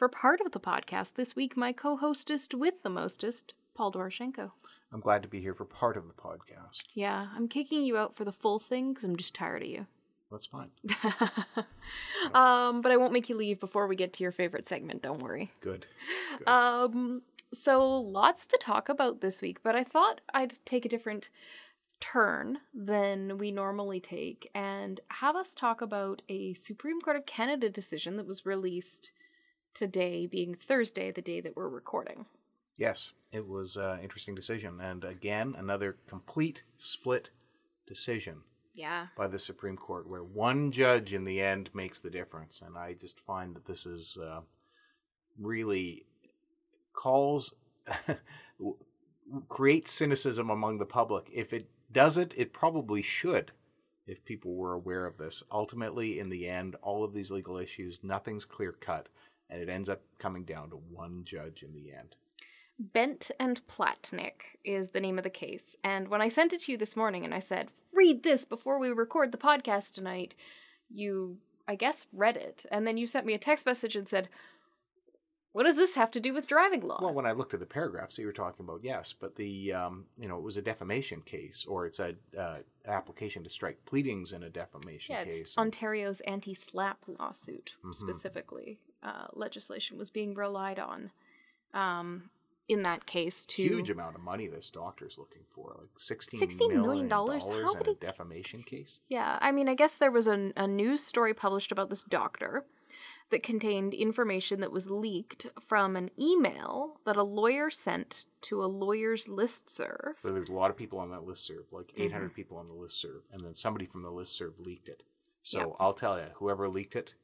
for part of the podcast this week, my co hostest with the mostest, Paul Doroshenko. I'm glad to be here for part of the podcast. Yeah, I'm kicking you out for the full thing because I'm just tired of you. That's fine. um, but I won't make you leave before we get to your favorite segment, don't worry. Good. Good. Um, so lots to talk about this week, but I thought I'd take a different turn than we normally take and have us talk about a Supreme Court of Canada decision that was released today, being Thursday, the day that we're recording. yes, it was an interesting decision. And again, another complete split decision Yeah. by the Supreme Court where one judge in the end makes the difference. And I just find that this is uh, really calls, creates cynicism among the public. If it doesn't, it probably should. If people were aware of this, ultimately, in the end, all of these legal issues, nothing's clear cut, and it ends up coming down to one judge in the end. Bent and Platnick is the name of the case. And when I sent it to you this morning and I said, read this before we record the podcast tonight, you, I guess, read it. And then you sent me a text message and said, what does this have to do with driving law? Well, when I looked at the paragraphs that you were talking about, yes, but the um, you know it was a defamation case, or it's a uh, application to strike pleadings in a defamation yeah, case. it's Ontario's anti slap lawsuit Mhm. specifically. Uh, legislation was being relied on um, in that case to. huge amount of money this doctor's looking for, like sixteen $16 million million dollars? dollars How in a defamation case. Yeah, I mean, I guess there was a, a news story published about this doctor that contained information that was leaked from an email that a lawyer sent to a lawyer's listserv. So there's a lot of people on that listserv, like Mm-hmm. 800 people on the listserv, and then somebody from the listserv leaked it. So Yep. I'll tell you, whoever leaked it,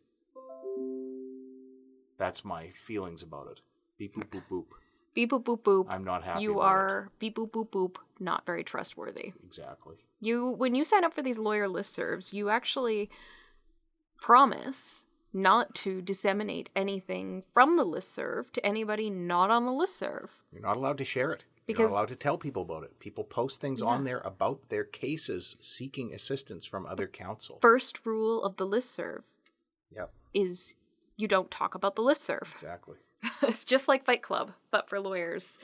that's my feelings about it. Beep boop boop boop. Beep boop boop boop. I'm not happy. you are beep boop boop boop not very trustworthy. exactly. You when you sign up for these lawyer listservs, you actually promise not to disseminate anything from the listserv to anybody not on the listserv. You're not allowed to share it. You're not allowed to tell people about it. People post things Yeah. on there about their cases seeking assistance from other counsel. First rule of the listserv Yep, is you don't talk about the listserv. exactly. it's just like Fight Club, but for lawyers.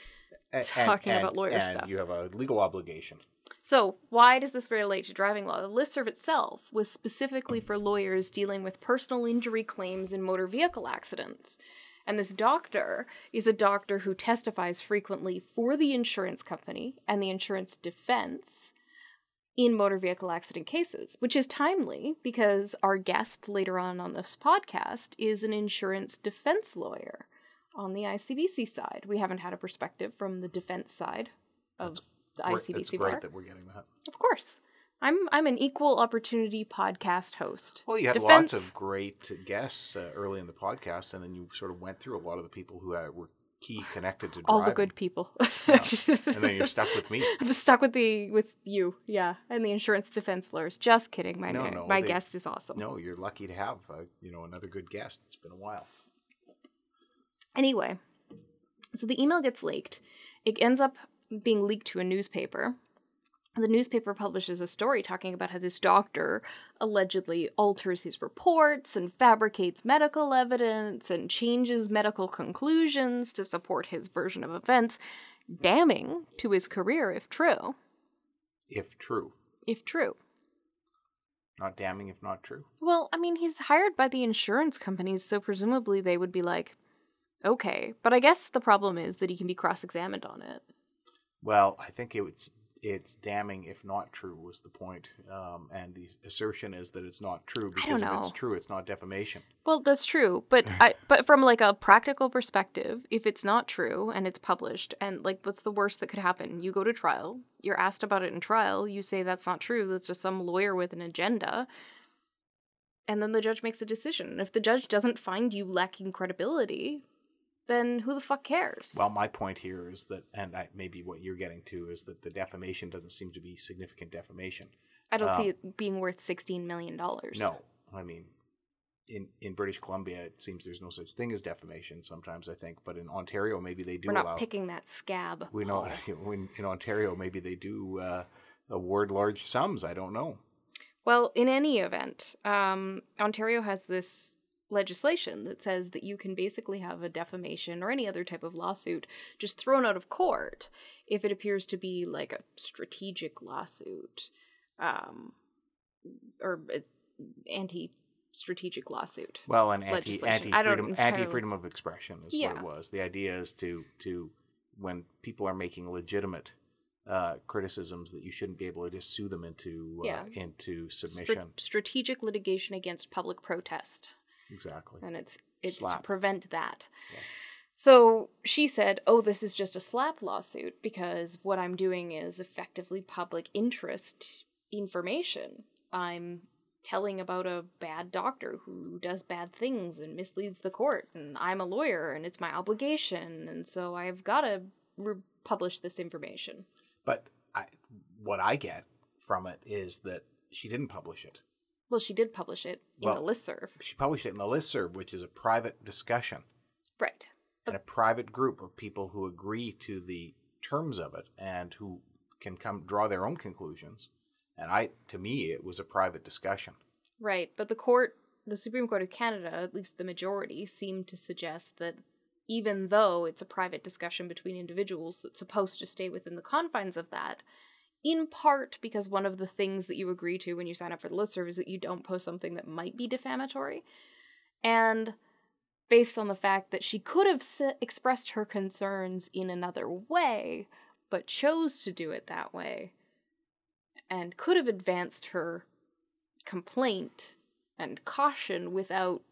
A- Talking about lawyer and stuff. You have a legal obligation. So, why does this relate to driving law? The listserv itself was specifically for lawyers dealing with personal injury claims in motor vehicle accidents. And this doctor is a doctor who testifies frequently for the insurance company and the insurance defense in motor vehicle accident cases, which is timely because our guest later on on this podcast is an insurance defense lawyer on the ICBC side. We haven't had a perspective from the defense side of the Great- ICBC It's bar. great that we're getting that. Of course. I'm I'm an equal opportunity podcast host. Well, you had Defense- lots of great guests uh, early in the podcast, and then you sort of went through a lot of the people who uh, were key connected to all the good people. Yeah. and then you're stuck with me. I'm stuck with the with you, yeah, and the insurance defense lawyers. Just kidding. My No, no, my they- guest is awesome. No, you're lucky to have uh, you know another good guest. It's been a while. Anyway, so the email gets leaked. It ends up being leaked to a newspaper. The newspaper publishes a story talking about how this doctor allegedly alters his reports and fabricates medical evidence and changes medical conclusions to support his version of events, damning to his career if true. If true, If true. not damning if not true. Well, I mean, he's hired by the insurance companies, so presumably they would be like, okay. But I guess the problem is that he can be cross examined on it. Well, I think it's it's damning if not true was the point, um, and the assertion is that it's not true because if it's true, it's not defamation. Well, that's true, but I but from like a practical perspective, if it's not true and it's published and like what's the worst that could happen? You go to trial, you're asked about it in trial, you say that's not true, that's just some lawyer with an agenda. And then the judge makes a decision. If the judge doesn't find you lacking credibility, then who the fuck cares? Well, my point here is that, and I, maybe what you're getting to is that the defamation doesn't seem to be significant defamation. I don't uh, see it being worth $16 million. No, I mean, in in British Columbia, it seems there's no such thing as defamation. Sometimes I think, but in Ontario, maybe they do We're not allow. picking that scab. we know when in Ontario, maybe they do uh, award large sums. I don't know. Well, in any event, um, Ontario has this legislation that says that you can basically have a defamation or any other type of lawsuit just thrown out of court if it appears to be like a strategic lawsuit um, or anti strategic lawsuit. Well, an anti anti freedom anti freedom of expression is what it was. The idea is to to when people are making legitimate uh, criticisms that you shouldn't be able to just sue them into uh, Yeah. into submission. strategic litigation against public protest. Exactly. And it's it's to prevent that. Yes. So she said, Oh, this is just a slap lawsuit because what I'm doing is effectively public interest information. I'm telling about a bad doctor who does bad things and misleads the court, and I'm a lawyer and it's my obligation, and so I've got to re- publish this information. But I, what I get from it is that she didn't publish it. Well, she did publish it in Well- the listserv. She published it in the listserv, which is a private discussion Right. and a private group of people who agree to the terms of it and who can come draw their own conclusions. And I, to me, it was a private discussion. Right, but the court, the Supreme Court of Canada, at least the majority, seemed to suggest that even though it's a private discussion between individuals, it's supposed to stay within the confines of that. In part because one of the things that you agree to when you sign up for the listserv is that you don't post something that might be defamatory. And based on the fact that she could have s- expressed her concerns in another way, but chose to do it that way, and could have advanced her complaint and caution without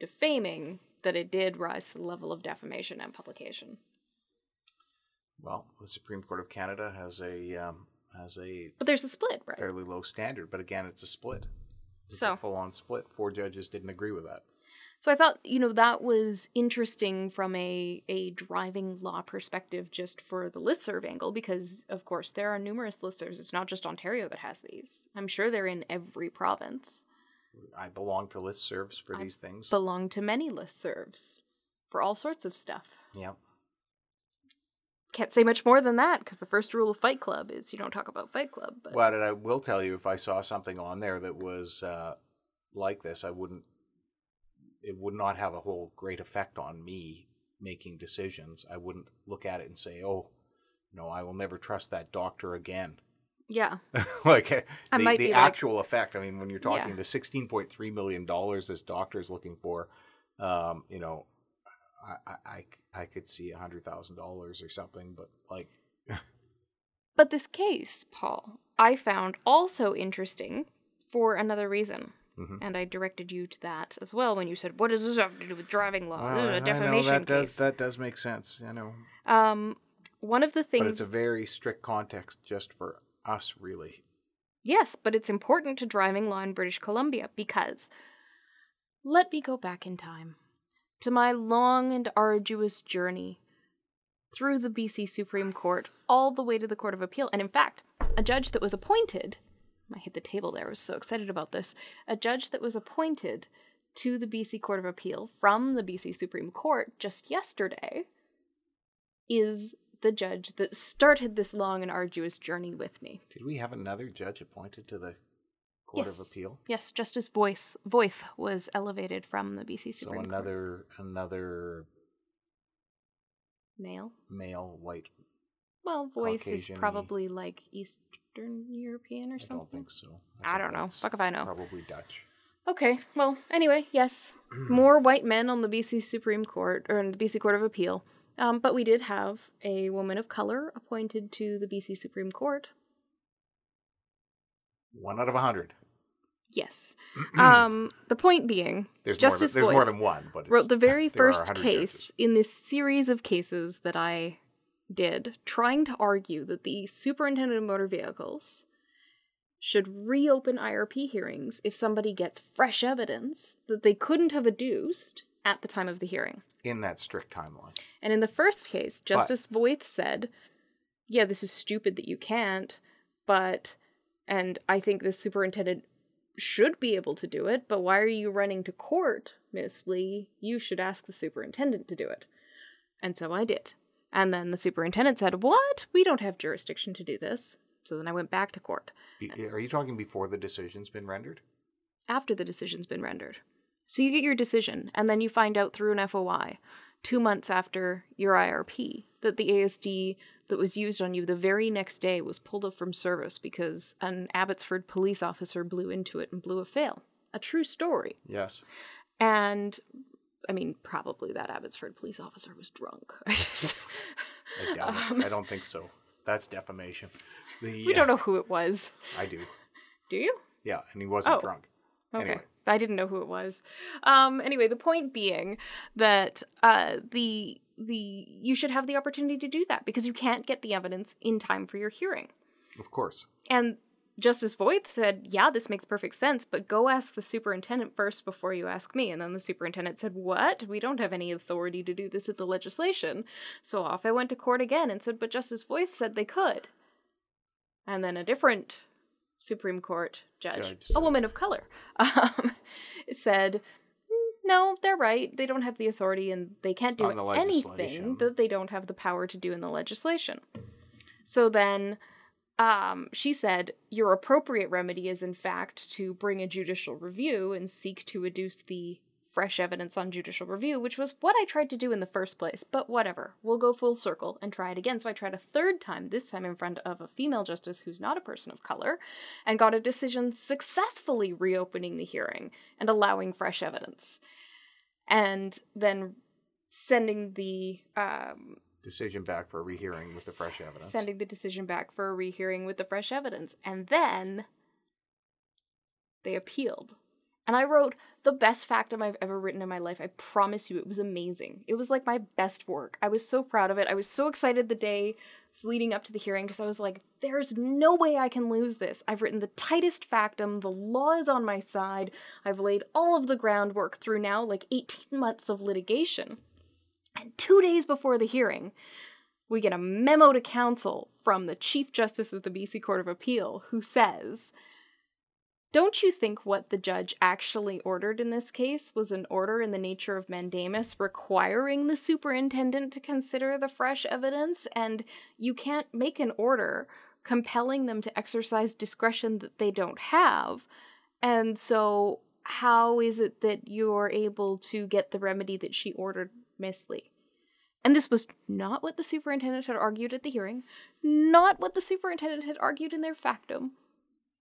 defaming that it did rise to the level of defamation and publication. Well, the Supreme Court of Canada has a um, has a But there's a split, right? fairly low standard, but again, it's a split. It's So- a full-on split. Four judges didn't agree with that. So I thought, you know, that was interesting from a, a driving law perspective just for the listserv angle, because of course there are numerous listservs. It's not just Ontario that has these. I'm sure they're in every province. I belong to listservs for I these things. Belong to many listservs for all sorts of stuff. yeah. Can't say much more than that, because the first rule of Fight Club is you don't talk about Fight Club. But Well, and I will tell you, if I saw something on there that was uh, like this, I wouldn't. It would not have a whole great effect on me making decisions. I wouldn't look at it and say, "Oh, no, I will never trust that doctor again." yeah, like I the, might the be like- actual effect. I mean, when you're talking Yeah. the sixteen point three million dollars this doctor's looking for, um, you know, I I, I- I could see a hundred thousand dollars or something, but like, But this case, Paul, I found also interesting for another reason. Mhm. And I directed you to that as well when you said, What does this have to do with driving law? well, this is I- a I know defamation that does case. that does make sense. I know, Um, one of the things. but it's a very strict context just for us, really. Yes, but it's important to driving law in British Columbia because let me go back in time to my long and arduous journey through the BC Supreme Court all the way to the Court of Appeal. And in fact, a judge that was appointed, I hit the table there, I was so excited about this. A judge that was appointed to the BC Court of Appeal from the BC Supreme Court just yesterday is the judge that started this long and arduous journey with me. Did we have another judge appointed to the Court Yes. of Appeal? Yes, Justice Voice Voith was elevated from the BC So Supreme Court. another another Male. male white. Well, Voith is probably like Eastern European or something. I don't think so. I think don't know. Fuck if I know. Probably Dutch. Okay, well, anyway, yes, more white men on the BC Supreme Court or in the BC Court of Appeal. Um, but we did have a woman of color appointed to the BC Supreme Court. One out of a hundred. Yes. um, the point being, There's Justice more. Than, there's more Voith than one, but wrote the very first case judges. in this series of cases that I did, trying to argue that the superintendent of motor vehicles should reopen IRP hearings if somebody gets fresh evidence that they couldn't have adduced at the time of the hearing. in that strict timeline. And in the first case, Justice Voith said, Yeah, this is stupid that you can't, but, and I think the superintendent should be able to do it, but why are you running to court, Miss Lee? You should ask the superintendent to do it. And so I did. And then the superintendent said, What? We don't have jurisdiction to do this. So then I went back to court Are you talking before the decision's been rendered? after the decision's been rendered. So you get your decision, and then you find out through an FOI, two months after your IRP, that the ASD that was used on you the very next day was pulled up from service because an Abbotsford police officer blew into it and blew a fail. A true story. Yes. And I mean, probably that Abbotsford police officer was drunk. I just, I doubt it. Um, I don't think so. That's defamation. The, we don't know who it was. I do. Do you? Yeah, and he wasn't Oh. drunk. Okay. Anyway. I didn't know who it was. Um anyway, the point being that uh the the you should have the opportunity to do that because you can't get the evidence in time for your hearing. Of course. And Justice Voith said, "Yeah, this makes perfect sense, but go ask the superintendent first before you ask me." And then the superintendent said, "What? We don't have any authority to do this at the legislation." So off I went to court again and said, "But Justice Voith said they could." And then a different Supreme Court judge, Judge a woman of color, um, said, "Mm, "No, they're right. They don't have the authority, and they can't It's do the anything that they don't have the power to do in the legislation." So then um, she said, Your appropriate remedy is, in fact, to bring a judicial review and seek to adduce the fresh evidence on judicial review, which was what I tried to do in the first place. But whatever, we'll go full circle and try it again. So I tried a third time, this time in front of a female justice who's not a person of color, and got a decision successfully reopening the hearing and allowing fresh evidence. And then sending the um, Decision back for a rehearing with the fresh evidence. sending the decision back for a rehearing with the fresh evidence. And then they appealed. And I wrote the best factum I've ever written in my life. I promise you, it was amazing. It was like my best work. I was so proud of it. I was so excited the day leading up to the hearing because I was like, there's no way I can lose this. I've written the tightest factum. The law is on my side. I've laid all of the groundwork through now like 18 months of litigation. And two days before the hearing, we get a memo to counsel from the Chief Justice of the BC Court of Appeal who says, Don't you think what the judge actually ordered in this case was an order in the nature of mandamus requiring the superintendent to consider the fresh evidence? And you can't make an order compelling them to exercise discretion that they don't have. And so, how is it that you're able to get the remedy that she ordered, Miss Lee? And this was not what the superintendent had argued at the hearing, not what the superintendent had argued in their factum.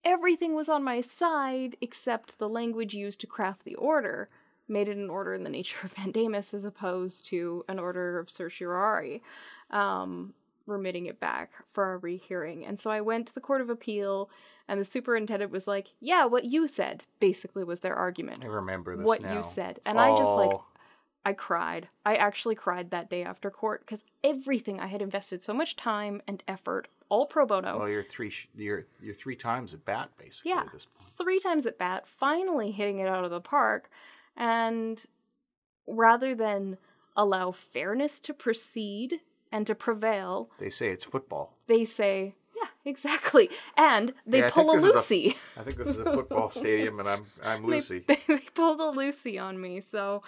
Everything was on my side except the language used to craft the order made it an order in the nature of mandamus as opposed to an order of certiorari, um, remitting it back for a rehearing. And so I went to the Court of Appeal, and the superintendent was like, Yeah, what you said, basically was their argument I remember this what now. you said. And I just like Oh, I cried. I actually cried that day after court because everything I had invested so much time and effort, all pro bono, Well, you're three. You're you're three times at bat basically Yeah. at this point. three times at bat, finally hitting it out of the park. And rather than allow fairness to proceed and to prevail, They say it's football. they say, yeah, exactly. And they Yeah, pull a is a- Lucy. I think this is a football stadium, and I'm I'm Lucy. They, they pulled a Lucy on me, so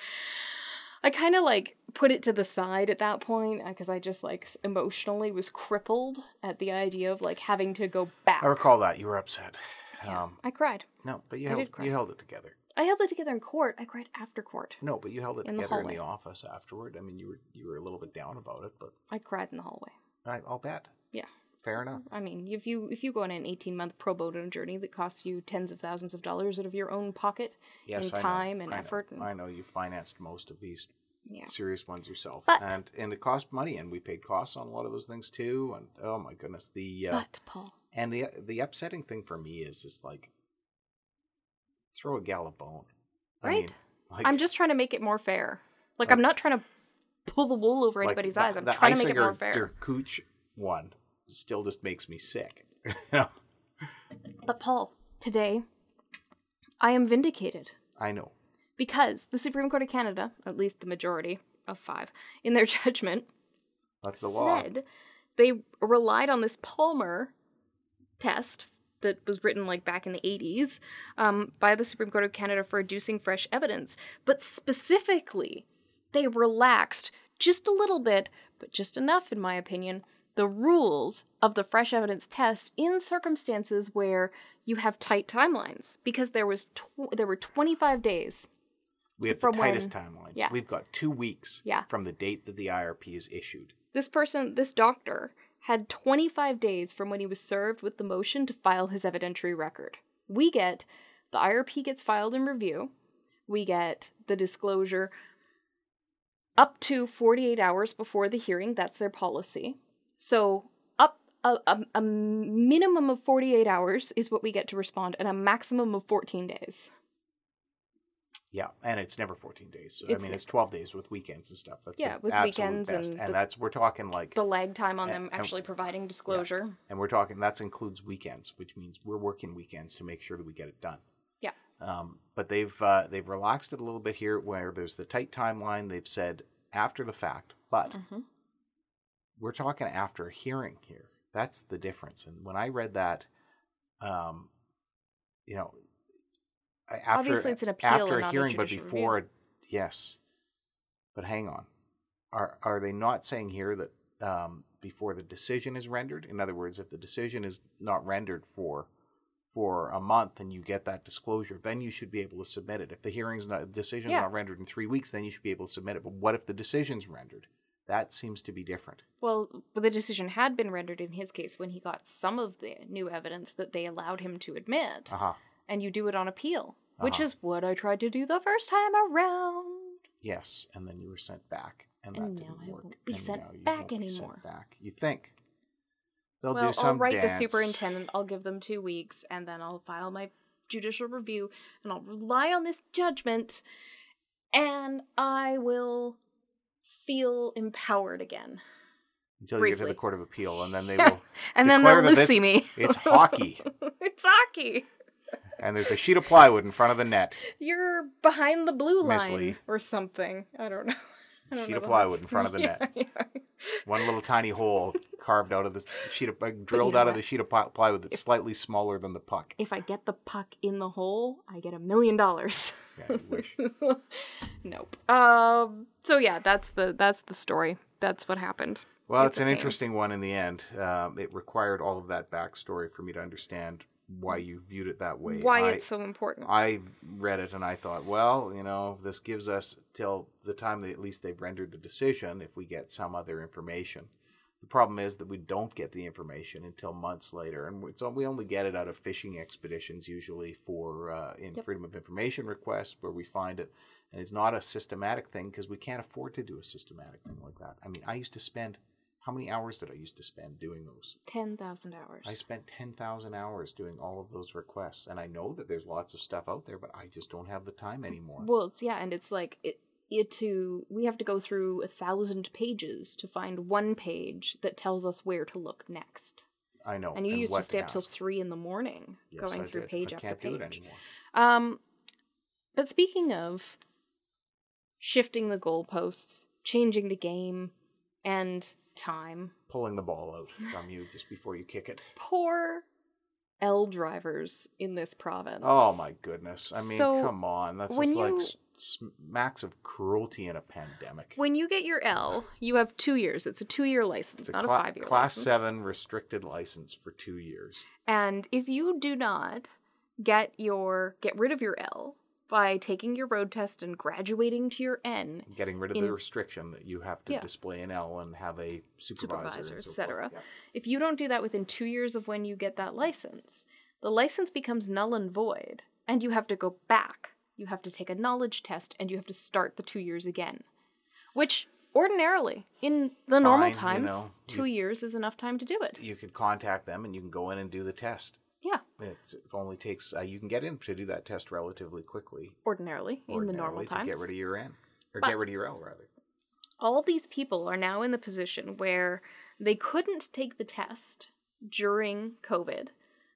I kind of like put it to the side at that point because I just like emotionally was crippled at the idea of like having to go back. I recall that you were upset. Yeah, Um, I cried. no, but you I held you held it together. I held it together in court. I cried after court. No, but you held it In the together in the office afterward. I mean, you were you were a little bit down about it, but I cried in the hallway. I, I'll bet. Yeah. Fair enough. I mean, if you if you go on an eighteen month pro bono journey that costs you tens of thousands of dollars out of your own pocket, Yes, in I know, time and I know, effort and- I know you financed most of these yeah, serious ones yourself, But- and and it cost money, and we paid costs on a lot of those things too. And oh my goodness, the uh, but Paul, and the the upsetting thing for me is just like throw a gal a bone. I Right. mean, like, I'm just trying to make it more fair. Like, Like- I'm not trying to pull the wool over like anybody's the- eyes. I'm trying to make it more fair. Der Cooch one still just makes me sick. But Paul, today, I am vindicated I know. because the Supreme Court of Canada, at least the majority of five, in their judgment, That's the law. said they relied on this Palmer test that was written like back in the 80s um, by the Supreme Court of Canada for adducing fresh evidence, but specifically, they relaxed just a little bit, but just enough, in my opinion, the rules of the fresh evidence test in circumstances where you have tight timelines because there was tw- there were 25 days We have the tightest when- timelines. yeah. We've got two weeks Yeah. from the date that the IRP is issued. This person, this doctor, had 25 days from when he was served with the motion to file his evidentiary record. We get the IRP gets filed in review. We get the disclosure up to 48 hours before the hearing. That's their policy. So, up a, a, a minimum of 48 hours is what we get to respond, and a maximum of 14 days. Yeah, and it's never 14 days. So, I mean, it's 12 days with weekends and stuff. That's Yeah, with weekends best. and and the- that's we're talking like, The lag time on And- them and- actually providing disclosure. and we're talking that includes weekends, which means we're working weekends to make sure that we get it done. Yeah. Um, but they've uh, they've relaxed it a little bit here, where there's the tight timeline. They've said after the fact, but hmm we're talking after a hearing here. That's the difference. And when I read that, um, you know, after, Obviously, it's an appeal after a not a hearing, but before, a- yes. But hang on, are are they not saying here that um, before the decision is rendered? In other words, if the decision is not rendered for for a month and you get that disclosure, then you should be able to submit it. If the hearing's not decision Yeah. not rendered in three weeks, then you should be able to submit it. But what if the decision's rendered? That seems to be different. Well, the decision had been rendered in his case when he got some of the new evidence that they allowed him to admit, Uh huh. and you do it on appeal, which Uh-huh. is what I tried to do the first time around. Yes, and then you were sent back, and, And that now didn't I work. won't be and sent back won't be sent back. You think they'll well, do some I'll write dance. the superintendent, I'll give them two weeks, and then I'll file my judicial review, and I'll rely on this judgment, and I will feel empowered again. until you get to the court of appeal, and then they will. And then they'll Lucy me. it's hockey. it's hockey. and there's a sheet of plywood in front of the net. You're behind the blue Miss line Lee. or something. I don't know. Sheet of plywood in front of the Yeah, net. yeah. One little tiny hole carved out of the sheet of like, drilled out of the sheet of plywood that's slightly smaller than the puck. If I get the puck in the hole, I get a million dollars. Yeah, wish. nope. Um. So yeah, that's the that's the story. That's what happened. Well, It's an interesting one in the end. Um, it required all of that backstory for me to understand why you viewed it that way. Why I, it's so important. I read it and I thought, well, you know, this gives us till the time that at least they've rendered the decision if we get some other information. The problem is that we don't get the information until months later, and it's, we only get it out of fishing expeditions, usually for uh, in Yep. freedom of information requests, where we find it, and it's not a systematic thing because we can't afford to do a systematic thing like that. I mean, I used to spend how many hours did I used to spend doing those? Ten thousand hours. I spent 10,000 hours doing all of those requests. And I know that there's lots of stuff out there, but I just don't have the time anymore. Well, it's yeah, and it's like it. It to we have to go through a thousand pages to find one page that tells us where to look next. I know. and you used to stay up till three in the morning Yes, going I through did. page I after can't page. do it anymore. Um, but speaking of shifting the goalposts, changing the game, and time, Pulling the ball out from you just before you kick it. poor L drivers in this province. Oh my goodness. I mean, So, come on. That's just like you- smacks of cruelty in a pandemic. When you get your L, you have two years. It's a two-year license, a not a five-year Class license. 7 restricted license for two years. And if you do not get your get rid of your L by taking your road test and graduating to your N, Getting rid of In- the restriction that you have to Yeah. display an L and have a supervisor, Supervisor, and so et cetera. forth. if you don't do that within two years of when you get that license, the license becomes null and void, and you have to go back. You have to take a knowledge test, and you have to start the two years again. Which, ordinarily, in the normal Fine, you times, know, two you- years is enough time to do it. You could contact them and you can go in and do the test. Yeah, It only takes uh, you can get in to do that test relatively quickly. ordinarily, in the normal ordinarily, times. to get rid of your N or But- get rid of your L rather. all these people are now in the position where they couldn't take the test during COVID.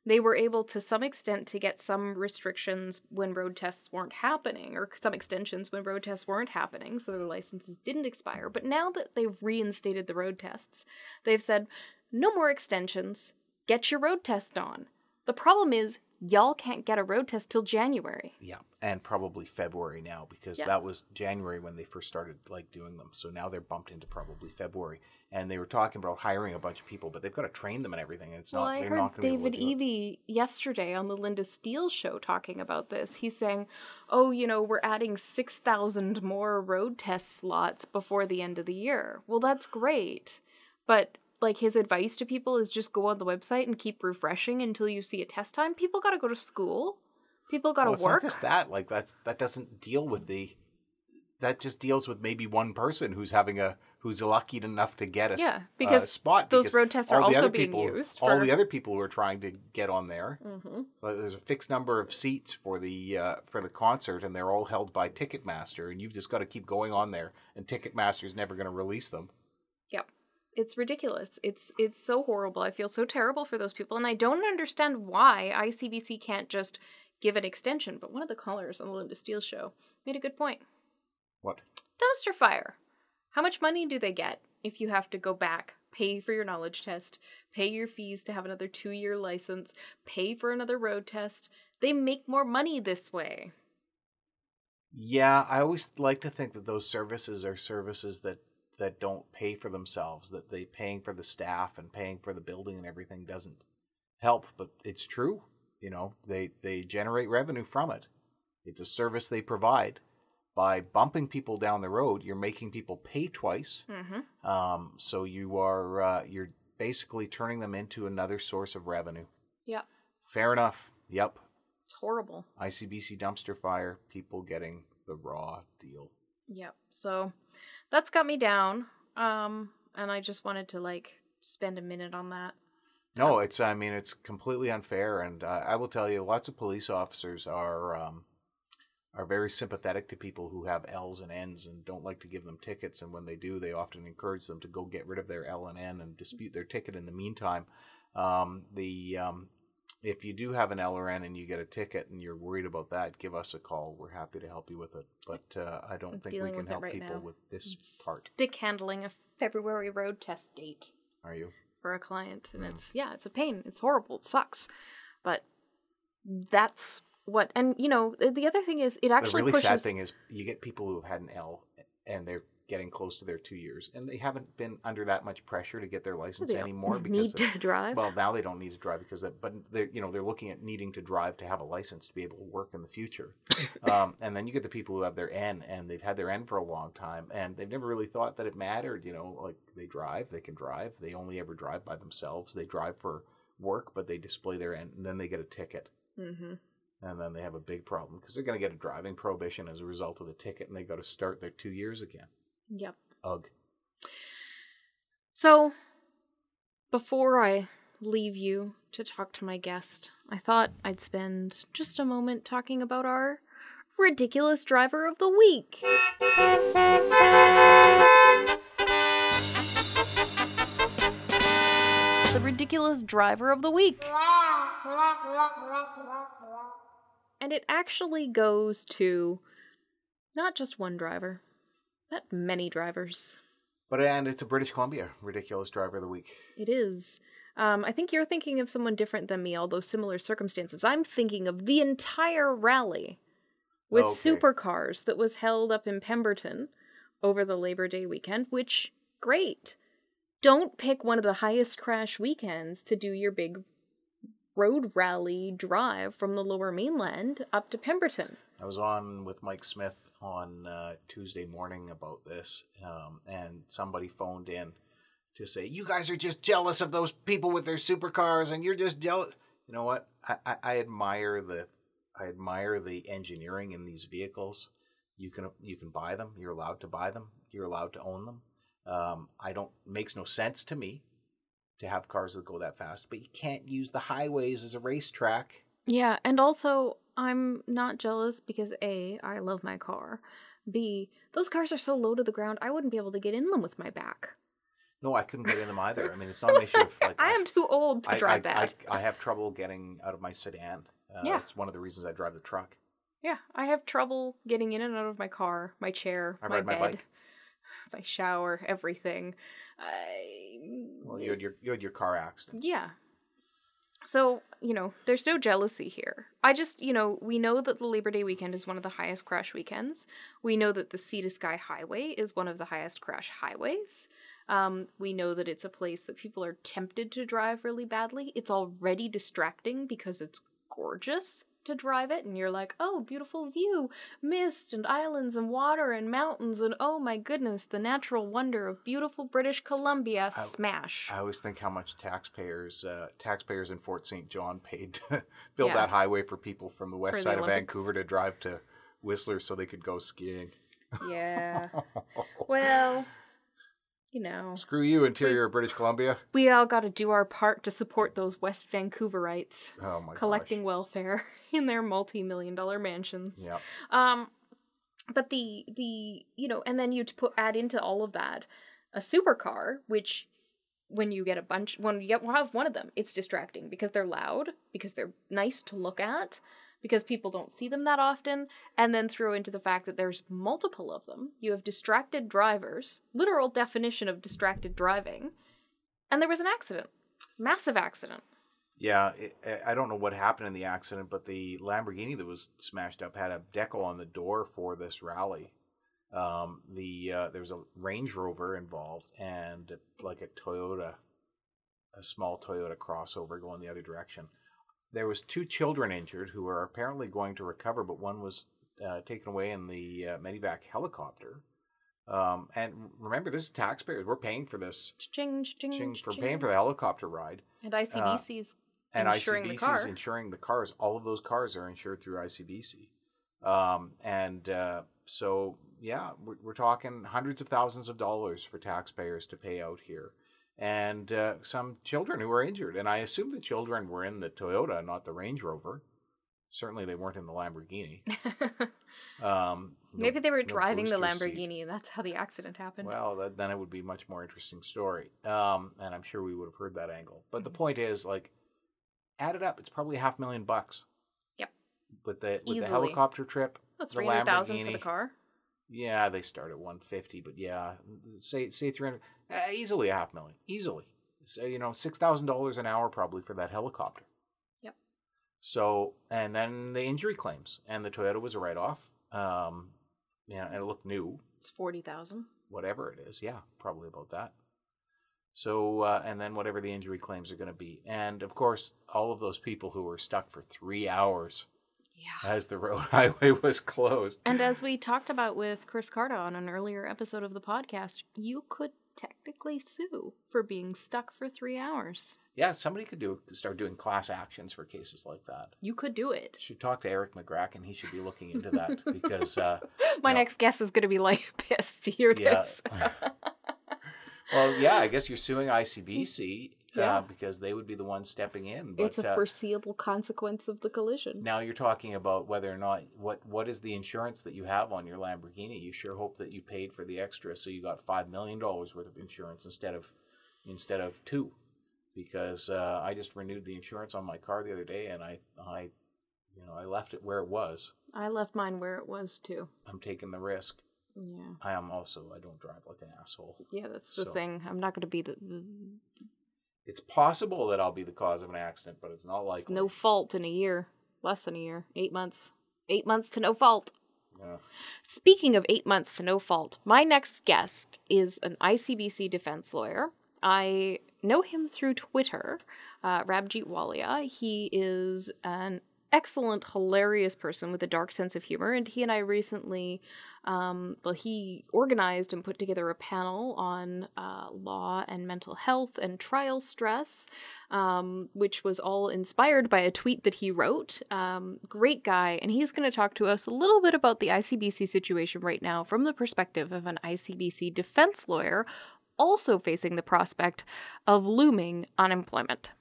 they were able to some extent to get some restrictions when road tests weren't happening or some extensions when road tests weren't happening so their licenses didn't expire but now that they've reinstated the road tests they've said no more extensions get your road test on the problem is y'all can't get a road test till january Yeah, and probably February now because Yeah. that was January when they first started like doing them. So now they're bumped into probably February, and they were talking about hiring a bunch of people, but they've got to train them and everything. And it's well, not. I heard not David be able to do it. Eby yesterday on the Lynda Steele show talking about this. He's saying, "Oh, you know, we're adding six thousand more road test slots before the end of the year." Well, that's great, but like his advice to people is just go on the website and keep refreshing until you see a test time. People got to go to school. People got to Well, it's work. not just that. Like that's that doesn't deal with the. That just deals with maybe one person who's having a who's lucky enough to get a Yeah, a because spot. those because road tests are also being people, used All the other people who are trying to get on there. mm-hmm. So there's a fixed number of seats for the uh, for the concert, and they're all held by Ticketmaster, and you've just got to keep going on there, and Ticketmaster's never going to release them. Yep. It's ridiculous. It's it's so horrible. I feel so terrible for those people and I don't understand why ICBC can't just give an extension. But one of the callers on the Lynda Steele show made a good point. What? Dumpster fire. How much money do they get if you have to go back, pay for your knowledge test, pay your fees to have another 2-year license, pay for another road test? They make more money this way. Yeah, I always like to think that those services are services that that don't pay for themselves. That they paying for the staff and paying for the building and everything doesn't help. But it's true. You know, they they generate revenue from it. It's a service they provide. By bumping people down the road, you're making people pay twice. Mhm. Um, so you are uh, you're basically turning them into another source of revenue. Yeah. Fair enough. Yep. It's horrible. ICBC dumpster fire. People getting the raw deal. Yep. So that's got me down. Um, and I just wanted to like spend a minute on that. No, it's. I mean, it's completely unfair, and uh, I will tell you, lots of police officers are um, are very sympathetic to people who have L's and N's and don't like to give them tickets. And when they do, they often encourage them to go get rid of their L and N and dispute their ticket. In the meantime, um, the um, if you do have an LRN and you get a ticket and you're worried about that, give us a call. We're happy to help you with it. But uh, I don't I'm think we can help right people now. with this part. Dick handling a February road test date Are you? for a client, and Mm. it's yeah, it's a pain. It's horrible. It sucks, but that's what. And you know, the the other thing is, it actually the really pushes. sad thing is you get people who have had an L and they're getting close to their two years and they haven't been under that much pressure to get their license they anymore because they need to drive. well now they don't need to drive because that but they're you know they're looking at needing to drive to have a license to be able to work in the future um, and then you get the people who have their N and they've had their N for a long time and they've never really thought that it mattered you know like they drive they can drive they only ever drive by themselves they drive for work but they display their N and then they get a ticket mm-hmm. and then they have a big problem because they're going to get a driving prohibition as a result of the ticket, and they got to start their two years again. Yep. Ugh. So, before I leave you to talk to my guest, I thought I'd spend just a moment talking about our ridiculous driver of the week. The ridiculous driver of the week. And it actually goes to not just one driver, but many drivers. But and it's a British Columbia ridiculous driver of the week. It is. Um, I think you're thinking of someone different than me, although similar circumstances. I'm thinking of the entire rally with Okay. supercars that was held up in Pemberton over the Labor Day weekend, which, great. Don't pick one of the highest crash weekends to do your big road rally drive from the lower mainland up to Pemberton. I was on with Mike Smith on uh, Tuesday morning about this, um, and somebody phoned in to say, "You guys are just jealous of those people with their supercars, and you're just jealous." You know what? I, I, I admire the I admire the engineering in these vehicles. You can you can buy them. You're allowed to buy them. You're allowed to own them. Um, I don't makes no sense to me to have cars that go that fast, but you can't use the highways as a racetrack. Yeah, and also I'm not jealous because A, I love my car. B, those cars are so low to the ground I wouldn't be able to get in them with my back. No, I couldn't get in them either. I mean, it's not an issue of like I am too old to I, drive I, that. I, I have trouble getting out of my sedan. Uh, Yeah. It's one of the reasons I drive the truck. Yeah, I have trouble getting in and out of my car, my chair, I my ride my bed, bike. my shower, everything. I, Well, you had your you had your car accident. yeah. So, you know, there's no jealousy here. I just, you know, we know that the Labor Day weekend is one of the highest crash weekends. We know that the Sea to Sky Highway is one of the highest crash highways. Um, we know that it's a place that people are tempted to drive really badly. It's already distracting because it's gorgeous to drive it, and you're like, oh, beautiful view, mist and islands and water and mountains, and oh my goodness, the natural wonder of beautiful British Columbia. I- Smash. I always think how much taxpayers uh, taxpayers in Fort St. John paid to build Yeah. that highway for people from the west For the side of Vancouver to drive to Whistler so they could go skiing. yeah. Well, you know, Screw you, interior British Columbia. we all got to do our part to support those West Vancouverites Oh my collecting gosh. welfare in their multi-million dollar mansions. Yeah. Um, but the the you know, and then you put add into all of that a supercar, which when you get a bunch, when you get, have one of them, it's distracting because they're loud, because they're nice to look at, because people don't see them that often, and then throw into the fact that there's multiple of them. You have distracted drivers, literal definition of distracted driving, and there was an accident, massive accident. Yeah, it, I- I don't know what happened in the accident, but the Lamborghini that was smashed up had a decal on the door for this rally. Um, the uh, there was a Range Rover involved and like a Toyota, a small Toyota crossover going the other direction. There was two children injured who are apparently going to recover, but one was uh, taken away in the uh, medivac helicopter. Um, and remember, this is taxpayers. We're paying for this. Ching, ching, Ching, for ching. paying for the helicopter ride And ICBC's and Insuring ICBC is insuring the cars. All of those cars are insured through ICBC, um, and uh, so yeah, we're, we're talking hundreds of thousands of dollars for taxpayers to pay out here, and uh, some children who were injured. And I assume the children were in the Toyota, not the Range Rover. Certainly, they weren't in the Lamborghini. Um, no- Maybe they were no driving the booster seat. Lamborghini, and that's how the accident happened. Well, that, then it would be a much more interesting story. Um, and I'm sure we would have heard that angle. But the Mhm. point is, like, add it up. It's probably half a million bucks. Yep. With the with the helicopter trip. The 300000 for the car. Yeah, they start at 150, but yeah, say say 300, uh, easily a half million, easily. So you know, six thousand dollars an hour probably for that helicopter. Yep. So and then the injury claims, and the Toyota was a write off. Um, yeah, and it looked new It's 40000 whatever it is. Yeah, probably about that. So, uh, and then whatever the injury claims are going to be. And of course, all of those people who were stuck for three hours Yeah. as the road highway was closed. And as we talked about with Chris Carta on an earlier episode of the podcast, you could technically sue for being stuck for three hours. Yeah, somebody could do start doing class actions for cases like that. You could do it. Should talk to Erik Magraken. He should be looking into that because, uh, My No. next guest is going to be like pissed to hear Yeah. this. Well, yeah, I guess you're suing ICBC Yeah. uh, because they would be the ones stepping in. But it's a uh, foreseeable consequence of the collision. Now you're talking about whether or not what what is the insurance that you have on your Lamborghini. You sure hope that you paid for the extra, so you got five million dollars worth of insurance instead of instead of two, because uh, I just renewed the insurance on my car the other day, and I I you know I left it where it was. I left mine where it was too. I'm taking the risk. Yeah. I am also I don't drive like an asshole. Yeah, that's the So- thing. I'm not going to be the, the It's possible that I'll be the cause of an accident, but it's not it's no fault in a year. Less than a year. Eight months. Eight months to no fault. Yeah. Speaking of eight months to no fault, my next guest is an ICBC defense lawyer. I know him through Twitter, uh, Rabjeet Walia. He is an excellent, hilarious person with a dark sense of humor, and he and I recently, um, well, he organized and put together a panel on uh, law and mental health and trial stress, um, which was all inspired by a tweet that he wrote. Um, great guy, and he's going to talk to us a little bit about the ICBC situation right now from the perspective of an ICBC defense lawyer, also facing the prospect of looming unemployment.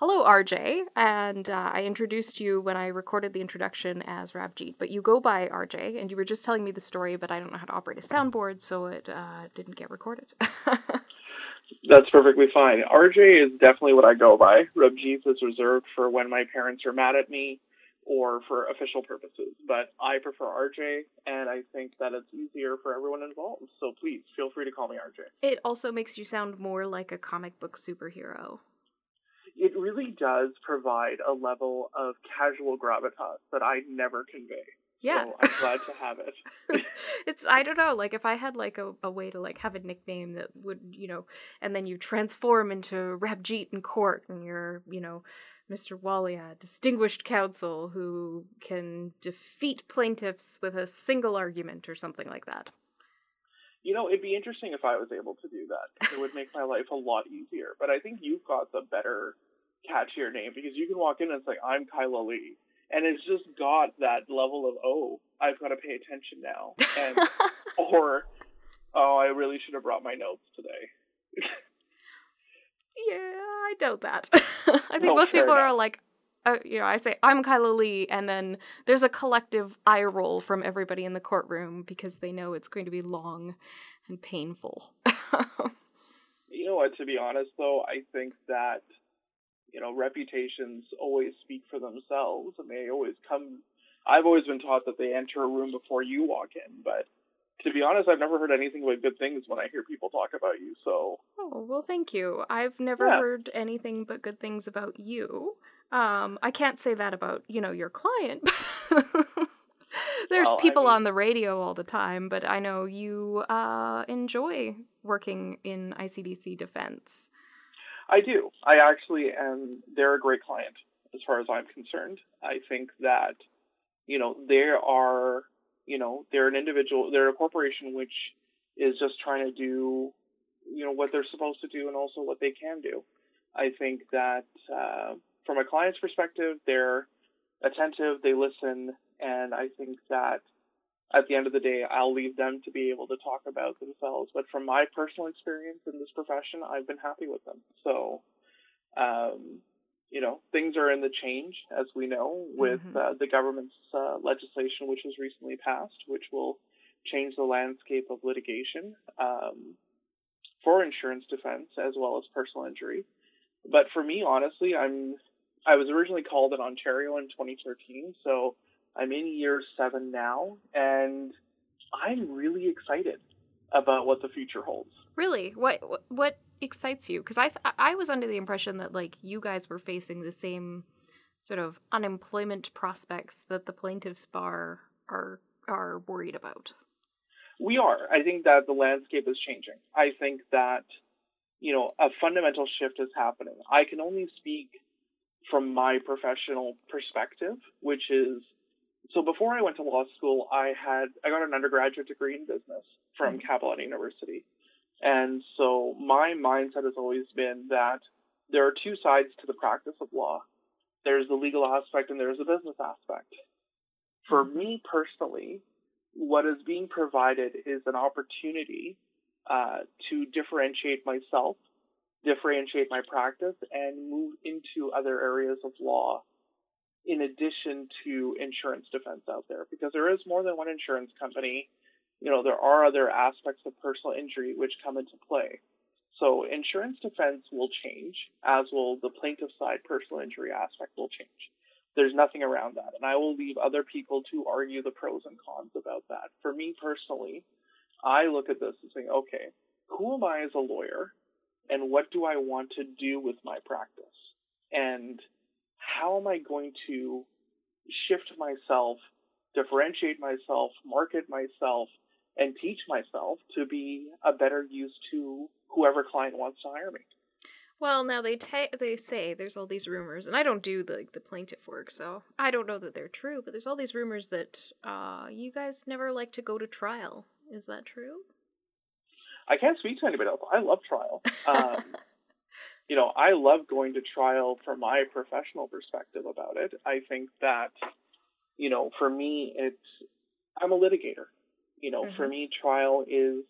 Hello, RJ, and uh, I introduced you when I recorded the introduction as Rabjeet, but you go by RJ, and you were just telling me the story, but I don't know how to operate a soundboard, so it uh, didn't get recorded. That's perfectly fine. RJ is definitely what I go by. Rabjeet is reserved for when my parents are mad at me or for official purposes. But I prefer RJ, and I think that it's easier for everyone involved. So please feel free to call me RJ. It also makes you sound more like a comic book superhero. It really does provide a level of casual gravitas that I never convey. Yeah. So I'm glad to have it. it's I don't know, like if I had like a, a way to like have a nickname that would, you know, and then you transform into Rabjeet in court and you're, you know, Mr. Walia, distinguished counsel who can defeat plaintiffs with a single argument or something like that. You know, it'd be interesting if I was able to do that. It would make my life a lot easier. But I think you've got the better, catchier name because you can walk in and it's like, I'm Kyla Lee. And it's just got that level of oh i've got to pay attention now. And or oh i really should have brought my notes today. Yeah i doubt that. I think most people enough. are like uh, you know i say i'm kyla lee and then there's a collective eye roll from everybody in the courtroom because they know it's going to be long and painful. You know what to be honest though i think that you know, reputations always speak for themselves and they always come. I've always been taught that they enter a room before you walk in, but to be honest, I've never heard anything but good things when I hear people talk about you. So. Oh well, thank you. I've never yeah. heard anything but good things about you. Um, I can't say that about you know your client. There's well, people I mean, on the radio all the time, but I know you uh, enjoy working in ICBC defense. I do. I actually am. They're a great client as far as I'm concerned. I think that, you know, they are, you know, they're an individual, they're a corporation which is just trying to do, you know, what they're supposed to do and also what they can do. I think that uh, from a client's perspective, they're attentive, they listen, and I think that at the end of the day, I'll leave them to be able to talk about themselves. But from my personal experience in this profession, I've been happy with them. So, um, you know, things are in the change, as we know, with mm-hmm. uh, the government's uh, legislation, which was recently passed, which will change the landscape of litigation um, for insurance defense as well as personal injury. But for me, honestly, I'm I was originally called in Ontario in 2013, so I'm in year seven now, and I'm really excited about what the future holds. Really, what what, excites you? Because I th- I was under the impression that like you guys were facing the same sort of unemployment prospects that the plaintiffs bar are are worried about. We are. I think that the landscape is changing. I think that you know a fundamental shift is happening. I can only speak from my professional perspective, which is so before I went to law school, I had I got an undergraduate degree in business from mm-hmm. Capilano University, and so my mindset has always been that there are two sides to the practice of law. There's the legal aspect and there's the business aspect. For mm-hmm. me personally, what is being provided is an opportunity uh, to differentiate myself, differentiate my practice, and move into other areas of law in addition to insurance defense out there because there is more than one insurance company. You know, there are other aspects of personal injury which come into play. So insurance defense will change, as will the plaintiff side personal injury aspect will change. There's nothing around that. And I will leave other people to argue the pros and cons about that. For me personally, I look at this and say, okay, who am I as a lawyer and what do I want to do with my practice? And how am I going to shift myself, differentiate myself, market myself, and teach myself to be a better use to whoever client wants to hire me? Well, now they ta- they say there's all these rumors, and I don't do the the plaintiff work, so I don't know that they're true. But there's all these rumors that uh, you guys never like to go to trial. Is that true? I can't speak to anybody else. I love trial. Um, you know, I love going to trial from my professional perspective about it. I think that, you know, for me, it's, I'm a litigator. You know, mm-hmm. for me, trial is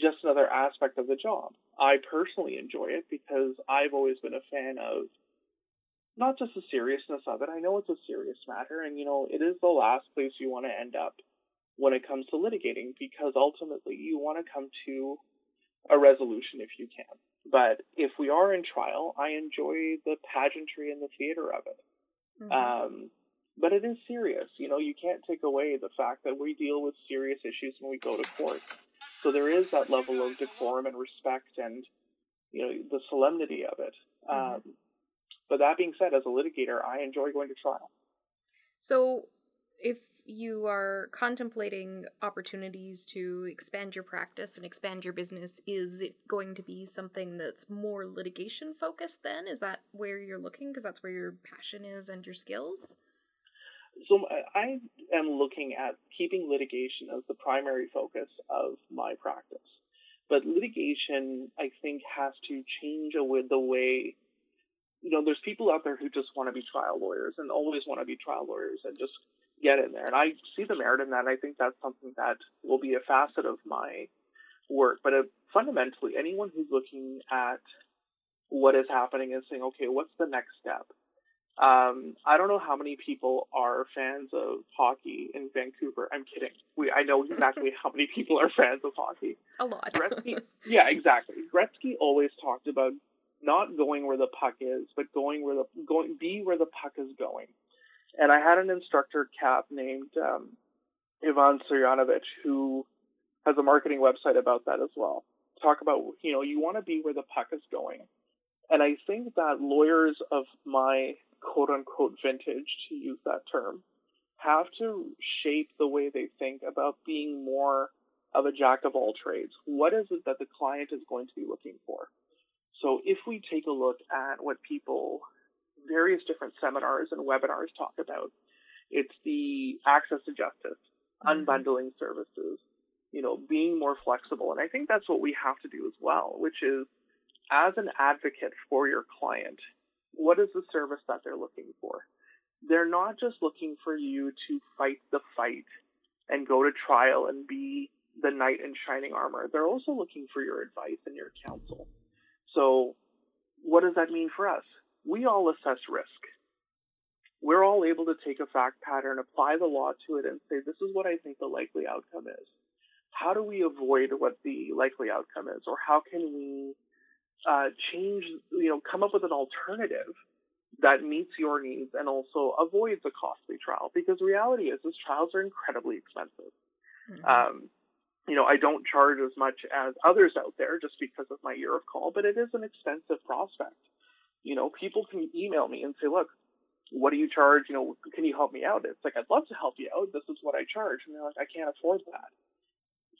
just another aspect of the job. I personally enjoy it because I've always been a fan of not just the seriousness of it. I know it's a serious matter, and you know, it is the last place you want to end up when it comes to litigating because ultimately you want to come to a resolution if you can. But if we are in trial, I enjoy the pageantry and the theater of it. Mm-hmm. Um, but it is serious. You know, you can't take away the fact that we deal with serious issues when we go to court. So there is that level of decorum and respect and, you know, the solemnity of it. Mm-hmm. Um, but that being said, as a litigator, I enjoy going to trial. So if you are contemplating opportunities to expand your practice and expand your business, is it going to be something that's more litigation focused then? Is that where you're looking? Because that's where your passion is and your skills? So I am looking at keeping litigation as the primary focus of my practice. But litigation, I think, has to change with the way, you know, there's people out there who just want to be trial lawyers and always want to be trial lawyers and just get in there. And I see the merit in that. I think that's something that will be a facet of my work. But uh, fundamentally, anyone who's looking at what is happening and saying, okay, what's the next step? Um, I don't know how many people are fans of hockey in Vancouver. I'm kidding. We I know exactly how many people are fans of hockey. A lot. Gretzky, yeah, exactly. Gretzky always talked about not going where the puck is, but going where the going be where the puck is going. And I had an instructor cap named um, Ivan Suryanovich who has a marketing website about that as well. Talk about you know you want to be where the puck is going, and I think that lawyers of my quote unquote vintage, to use that term, have to shape the way they think about being more of a jack of all trades. What is it that the client is going to be looking for? So if we take a look at what people, various different seminars and webinars talk about, it's the access to justice, mm-hmm. unbundling services, you know, being more flexible. And I think that's what we have to do as well, which is as an advocate for your client, what is the service that they're looking for? They're not just looking for you to fight the fight and go to trial and be the knight in shining armor. They're also looking for your advice and your counsel. So, what does that mean for us? We all assess risk. We're all able to take a fact pattern, apply the law to it, and say, this is what I think the likely outcome is. How do we avoid what the likely outcome is? Or how can we uh, change, you know, come up with an alternative that meets your needs and also avoids a costly trial. Because the reality is, is trials are incredibly expensive. Mm-hmm. Um, you know, I don't charge as much as others out there just because of my year of call, but it is an expensive prospect. You know, people can email me and say, look, what do you charge? You know, can you help me out? It's like, I'd love to help you out. This is what I charge. And they're like, I can't afford that.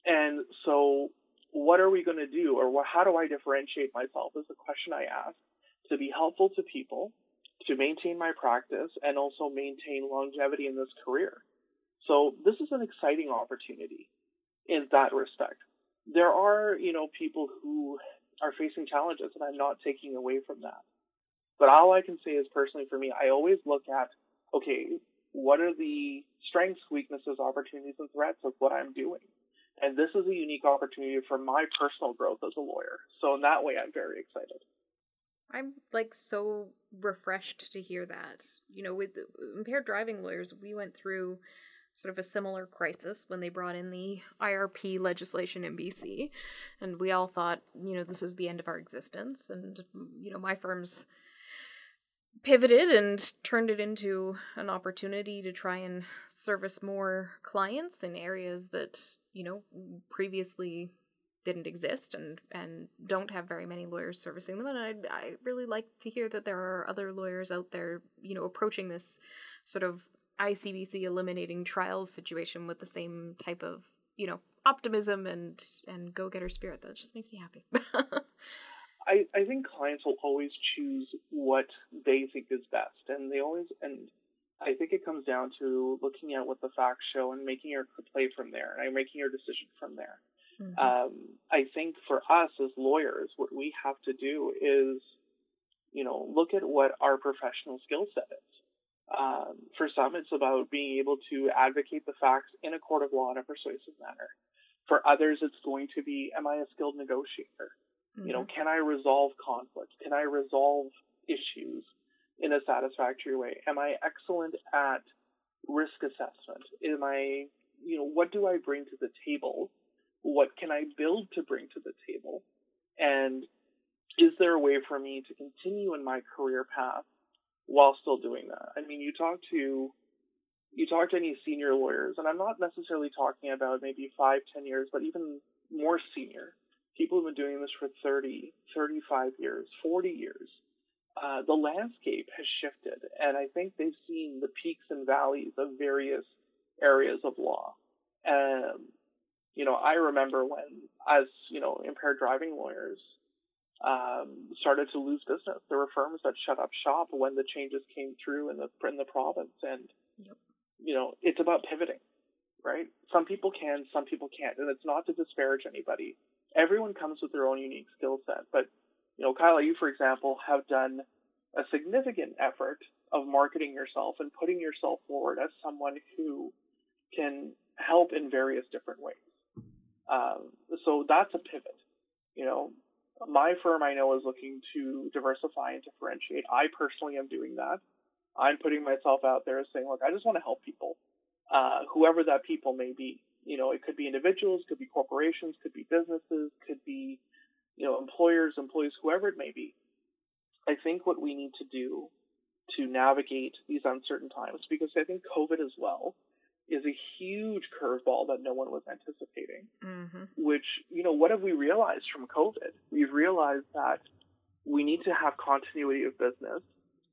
And so what are we going to do or what, how do I differentiate myself is the question I ask to be helpful to people, to maintain my practice, and also maintain longevity in this career. So this is an exciting opportunity in that respect. There are, you know, people who are facing challenges, and I'm not taking away from that. But all I can say is personally for me, I always look at, okay, what are the strengths, weaknesses, opportunities, and threats of what I'm doing? And this is a unique opportunity for my personal growth as a lawyer. So in that way, I'm very excited. I'm like so refreshed to hear that. You know, with impaired driving lawyers, we went through sort of a similar crisis when they brought in the IRP legislation in BC. And we all thought, you know, this is the end of our existence. And, you know, my firm's pivoted and turned it into an opportunity to try and service more clients in areas that you know previously didn't exist and and don't have very many lawyers servicing them and I I really like to hear that there are other lawyers out there you know approaching this sort of ICBC eliminating trials situation with the same type of you know optimism and and go-getter spirit. That just makes me happy I, I think clients will always choose what they think is best, and they always and I think it comes down to looking at what the facts show and making your play from there, and making your decision from there. Mm-hmm. Um, I think for us as lawyers, what we have to do is, you know, look at what our professional skill set is. Um, for some, it's about being able to advocate the facts in a court of law in a persuasive manner. For others, it's going to be, am I a skilled negotiator? Mm-hmm. You know, mm-hmm. can I resolve conflict? Can I resolve issues in a satisfactory way? Am I excellent at risk assessment? Am I, you know, what do I bring to the table? What can I build to bring to the table? And is there a way for me to continue in my career path while still doing that? I mean, you talk to you talk to any senior lawyers, and I'm not necessarily talking about maybe five, ten years, but even more senior people who've been doing this for 30, 35 years, 40 years. Uh, the landscape has shifted, and I think they've seen the peaks and valleys of various areas of law. Um, you know, I remember when, as you know, impaired driving lawyers um, started to lose business. There were firms that shut up shop when the changes came through in the in the province, and yep. you know, it's about pivoting, right? Some people can, some people can't, and it's not to disparage anybody. Everyone comes with their own unique skill set, but you know, Kyla, you for example have done a significant effort of marketing yourself and putting yourself forward as someone who can help in various different ways. Um, so that's a pivot. You know, my firm I know is looking to diversify and differentiate. I personally am doing that. I'm putting myself out there saying, look, I just want to help people, uh, whoever that people may be. You know, it could be individuals, could be corporations, could be businesses, could be, you know, employers, employees, whoever it may be. I think what we need to do to navigate these uncertain times, because I think COVID as well is a huge curveball that no one was anticipating. Mm-hmm. Which, you know, what have we realized from COVID? We've realized that we need to have continuity of business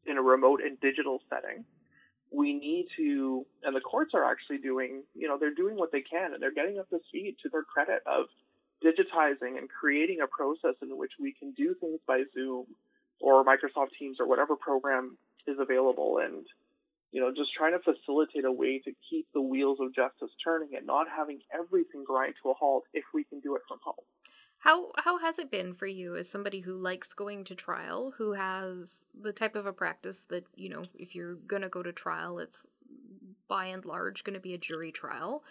in a remote and digital setting. We need to, and the courts are actually doing, you know, they're doing what they can and they're getting up to speed to their credit of digitizing and creating a process in which we can do things by Zoom or Microsoft Teams or whatever program is available and you know, just trying to facilitate a way to keep the wheels of justice turning and not having everything grind to a halt if we can do it from home. How how has it been for you as somebody who likes going to trial, who has the type of a practice that, you know, if you're going to go to trial, it's by and large going to be a jury trial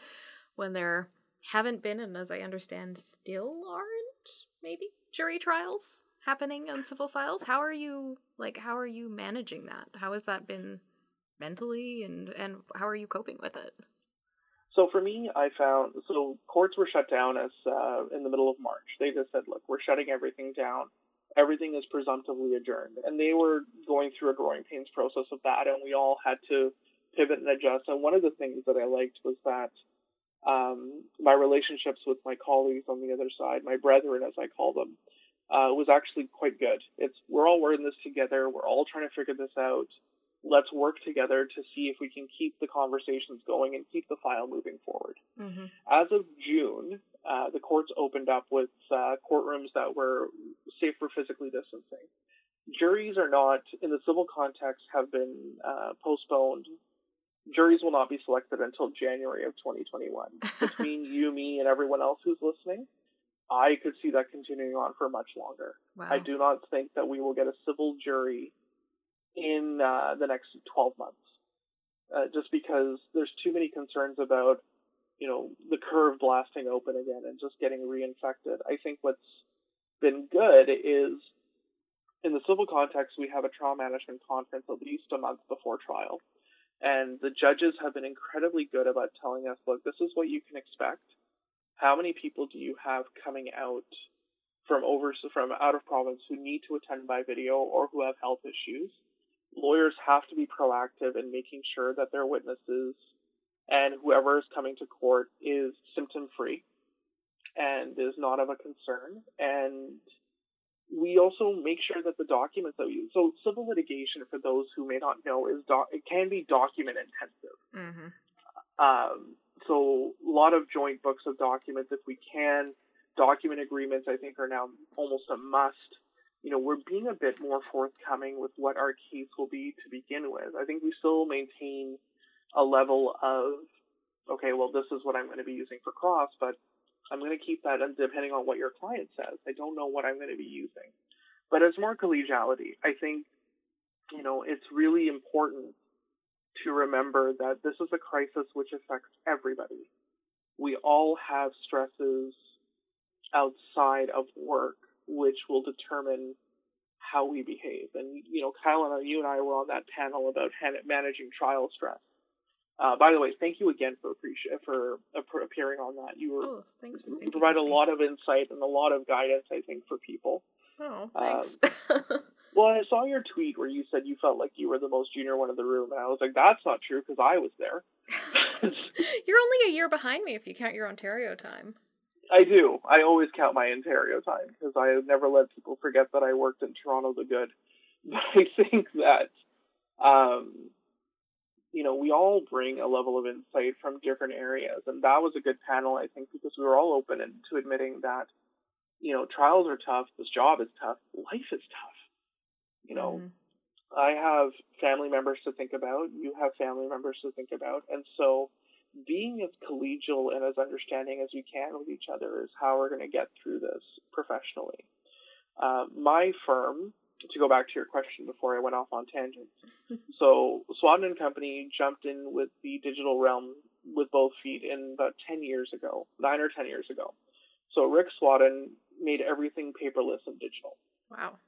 when there haven't been and as I understand still aren't maybe jury trials happening on civil files. How are you like how are you managing that? How has that been mentally and and how are you coping with it? So for me, I found so courts were shut down as uh, in the middle of March. They just said, "Look, we're shutting everything down. Everything is presumptively adjourned." And they were going through a growing pains process of that, and we all had to pivot and adjust. And one of the things that I liked was that um, my relationships with my colleagues on the other side, my brethren, as I call them, uh, was actually quite good. It's we're all in this together. We're all trying to figure this out let's work together to see if we can keep the conversations going and keep the file moving forward. Mm-hmm. As of June, uh, the courts opened up with uh, courtrooms that were safe for physically distancing. Juries are not, in the civil context, have been uh, postponed. Juries will not be selected until January of 2021. Between you, me, and everyone else who's listening, I could see that continuing on for much longer. Wow. I do not think that we will get a civil jury in uh, the next 12 months, uh, just because there's too many concerns about, you know, the curve blasting open again and just getting reinfected. I think what's been good is in the civil context, we have a trial management conference at least a month before trial. And the judges have been incredibly good about telling us, look, this is what you can expect. How many people do you have coming out from over from out of province who need to attend by video or who have health issues? Lawyers have to be proactive in making sure that their witnesses and whoever is coming to court is symptom free and is not of a concern. And we also make sure that the documents that we use, so civil litigation, for those who may not know, is doc, it can be document intensive. Mm-hmm. Um, so a lot of joint books of documents, if we can, document agreements, I think are now almost a must you know, we're being a bit more forthcoming with what our case will be to begin with. I think we still maintain a level of, okay, well, this is what I'm going to be using for cross, but I'm going to keep that depending on what your client says. I don't know what I'm going to be using. But as more collegiality, I think, you know, it's really important to remember that this is a crisis which affects everybody. We all have stresses outside of work which will determine how we behave. And you know, Kyle and you and I were on that panel about managing trial stress. Uh, by the way, thank you again for appreciate for, uh, for appearing on that. You were oh, thanks for you provide a lot of insight and a lot of guidance, I think, for people. Oh, Um, thanks. Well, I saw your tweet where you said you felt like you were the most junior one in the room, and I was like, that's not true because I was there. You're only a year behind me if you count your Ontario time. I do. I always count my Ontario time because I never let people forget that I worked in Toronto the good. But I think that, um, you know, we all bring a level of insight from different areas, and that was a good panel, I think, because we were all open to admitting that, you know, trials are tough, this job is tough, life is tough. You know, Mhm. I have family members to think about. You have family members to think about. And so being as collegial and as understanding as we can with each other is how we're going to get through this professionally. Uh, my firm, to go back to your question before I went off on tangents, so Swan and Company jumped in with the digital realm with both feet in about 10 years ago, nine or 10 years ago. So Rick Swadden made everything paperless and digital. Wow.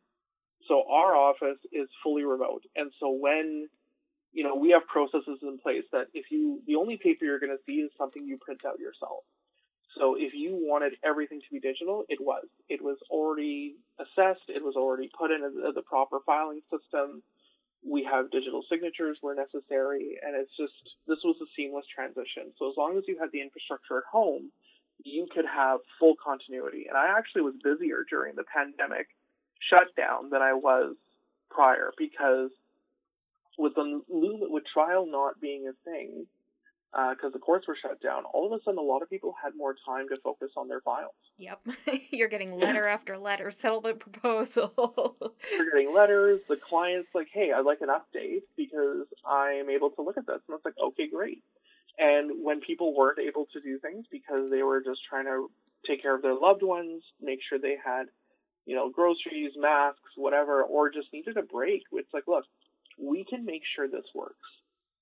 So our office is fully remote. And so when, you know, we have processes in place that if you, the only paper you're going to see is something you print out yourself. So if you wanted everything to be digital, it was. It was already assessed. It was already put in the, the proper filing system. We have digital signatures where necessary. And it's just, this was a seamless transition. So as long as you had the infrastructure at home, you could have full continuity. And I actually was busier during the pandemic shutdown than I was prior because with the with trial not being a thing, uh, because the courts were shut down, all of a sudden a lot of people had more time to focus on their files. Yep. You're getting letter after letter, settlement proposal. You're getting letters. The client's like, "Hey, I'd like an update because I'm able to look at this," and it's like, "Okay, great." And when people weren't able to do things because they were just trying to take care of their loved ones, make sure they had you know, groceries, masks, whatever, or just needed a break. It's like, look, we can make sure this works.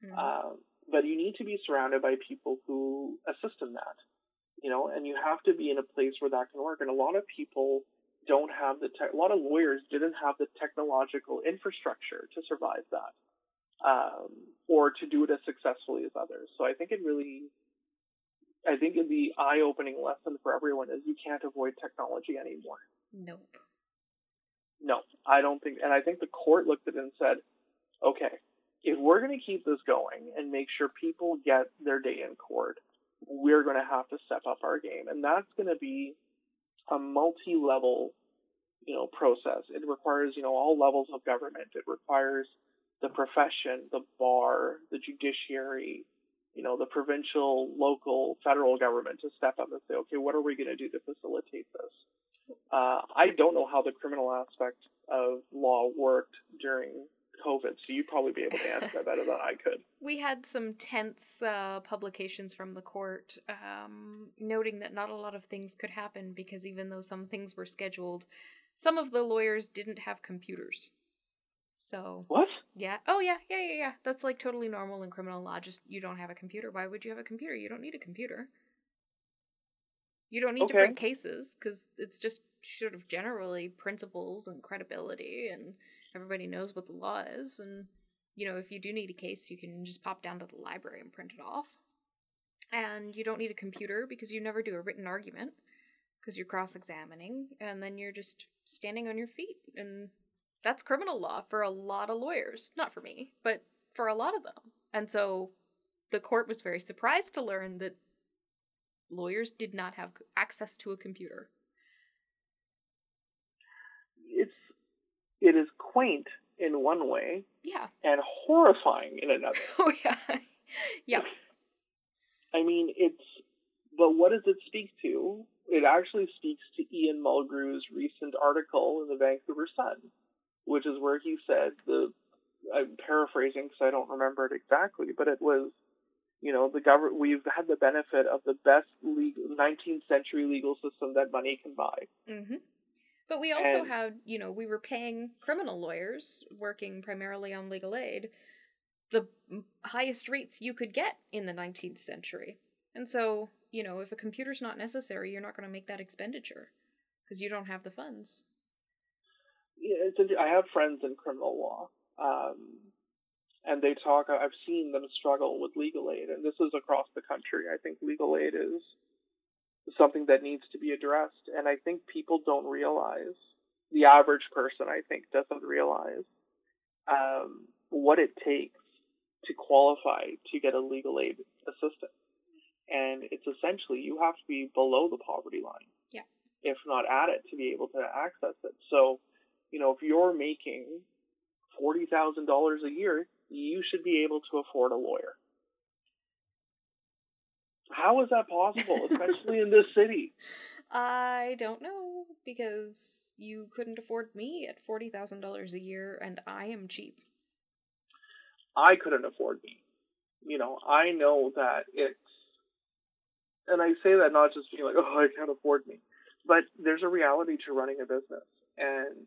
Mhm. Um, but you need to be surrounded by people who assist in that, you know, and you have to be in a place where that can work. And a lot of people don't have the tech, a lot of lawyers didn't have the technological infrastructure to survive that, um, or to do it as successfully as others. So I think it really, I think the eye-opening lesson for everyone is you can't avoid technology anymore. Nope. No, I don't think, and I think the court looked at it and said, okay, if we're going to keep this going and make sure people get their day in court, we're going to have to step up our game. And that's going to be a multi-level, you know, process. It requires, you know, all levels of government. It requires the profession, the bar, the judiciary, you know, the provincial, local, federal government to step up and say, okay, what are we going to do to facilitate this? Uh, I don't know how the criminal aspect of law worked during COVID, so you'd probably be able to answer that better than I could. We had some tense uh, publications from the court um, noting that not a lot of things could happen because even though some things were scheduled, some of the lawyers didn't have computers. So, What? yeah. Oh, yeah, yeah, yeah, yeah. That's like totally normal in criminal law. Just you don't have a computer. Why would you have a computer? You don't need a computer. You don't need to bring cases because it's just sort of generally principles and credibility, and everybody knows what the law is. And you know, if you do need a case, you can just pop down to the library and print it off. And you don't need a computer because you never do a written argument because you're cross examining, and then you're just standing on your feet. And that's criminal law for a lot of lawyers. Not for me, but for a lot of them. And so the court was very surprised to learn that lawyers did not have access to a computer. It's it is quaint in one way Yeah. and horrifying in another. Oh, yeah. yeah. I mean, it's but what does it speak to? It actually speaks to Ian Mulgrew's recent article in the Vancouver Sun, which is where he said the I'm paraphrasing because I don't remember it exactly, but it was, you know, the government we've had the benefit of the best legal, 19th century legal system that money can buy. hmm But we also And- had, you know, we were paying criminal lawyers working primarily on legal aid the highest rates you could get in the 19th century. And so, you know, if a computer's not necessary, you're not going to make that expenditure because you don't have the funds. Yeah, I have friends in criminal law, um, and they talk. I've seen them struggle with legal aid, and this is across the country. I think legal aid is something that needs to be addressed, and I think people don't realize the average person, I think, doesn't realize um, what it takes to qualify to get a legal aid assistance. And it's essentially you have to be below the poverty line, Yeah. if not at it, to be able to access it. So, you know, if you're making forty thousand dollars a year, you should be able to afford a lawyer. How is that possible, especially in this city? I don't know because you couldn't afford me at forty thousand dollars a year, and I am cheap. I couldn't afford me. You know, I know that it's, and I say that not just being like, oh, I can't afford me, but there's a reality to running a business. And,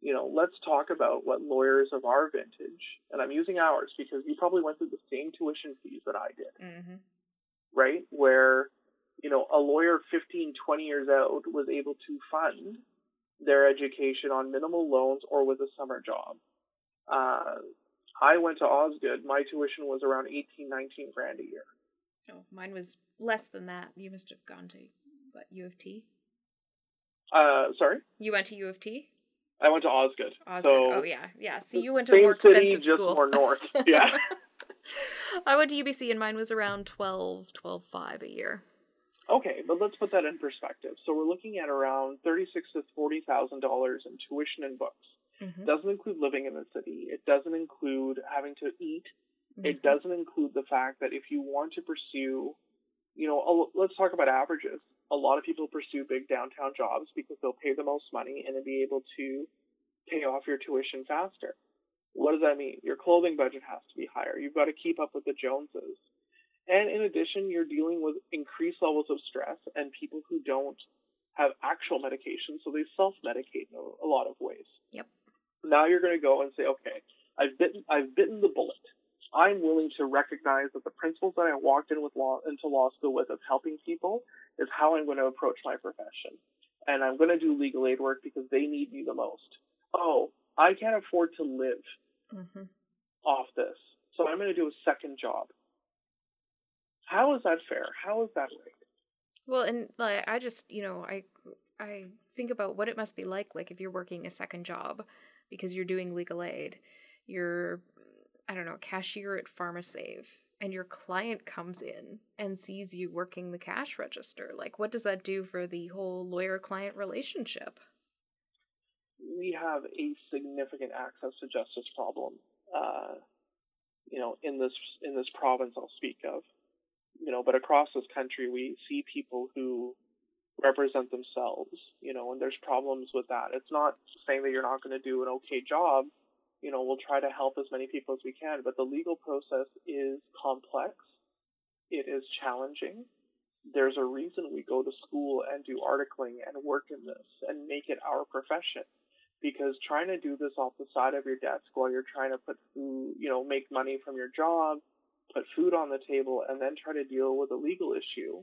you know, let's talk about what lawyers of our vintage, and I'm using ours because you probably went through the same tuition fees that I did, Mm-hmm. Right? Where, you know, a lawyer 15, 20 years out was able to fund their education on minimal loans or with a summer job. Uh, I went to Osgoode. My tuition was around 18, 19 grand a year. Oh, mine was less than that. You must have gone to what U of T. Uh, sorry, You went to U of T. I went to Osgoode. Osgoode. So oh yeah, yeah. See, you went to a more city, expensive just school. more north. Yeah. I went to UBC and mine was around 12, 12 5 a year. okay, but let's put that in perspective. So we're looking at around thirty-six to forty thousand dollars in tuition and books. Mm-hmm. Doesn't include living in the city. It doesn't include having to eat. Mm-hmm. It doesn't include the fact that if you want to pursue, you know, a- let's talk about averages. A lot of people pursue big downtown jobs because they'll pay the most money and then be able to pay off your tuition faster. What does that mean? Your clothing budget has to be higher. You've got to keep up with the Joneses. And in addition, you're dealing with increased levels of stress and people who don't have actual medication, so they self-medicate in a, a lot of ways. Yep. Now you're going to go and say, okay, I've bitten, I've bitten the bullet. I'm willing to recognize that the principles that I walked in with law into law school with of helping people is how I'm going to approach my profession. And I'm going to do legal aid work because they need me the most. Oh, I can't afford to live Mm-hmm. off this. So I'm going to do a second job. How is that fair? How is that right? Well, and like I just, you know, I I think about what it must be like like if you're working a second job because you're doing legal aid. You're I don't know, cashier at PharmaSave and your client comes in and sees you working the cash register. Like what does that do for the whole lawyer client relationship? We have a significant access to justice problem. Uh, you know, in this in this province, I'll speak of. You know, but across this country, we see people who represent themselves. You know, and there's problems with that. It's not saying that you're not going to do an okay job. You know, we'll try to help as many people as we can, but the legal process is complex. It is challenging. There's a reason we go to school and do articling and work in this and make it our profession because trying to do this off the side of your desk while you're trying to put food, you know, make money from your job, put food on the table, and then try to deal with a legal issue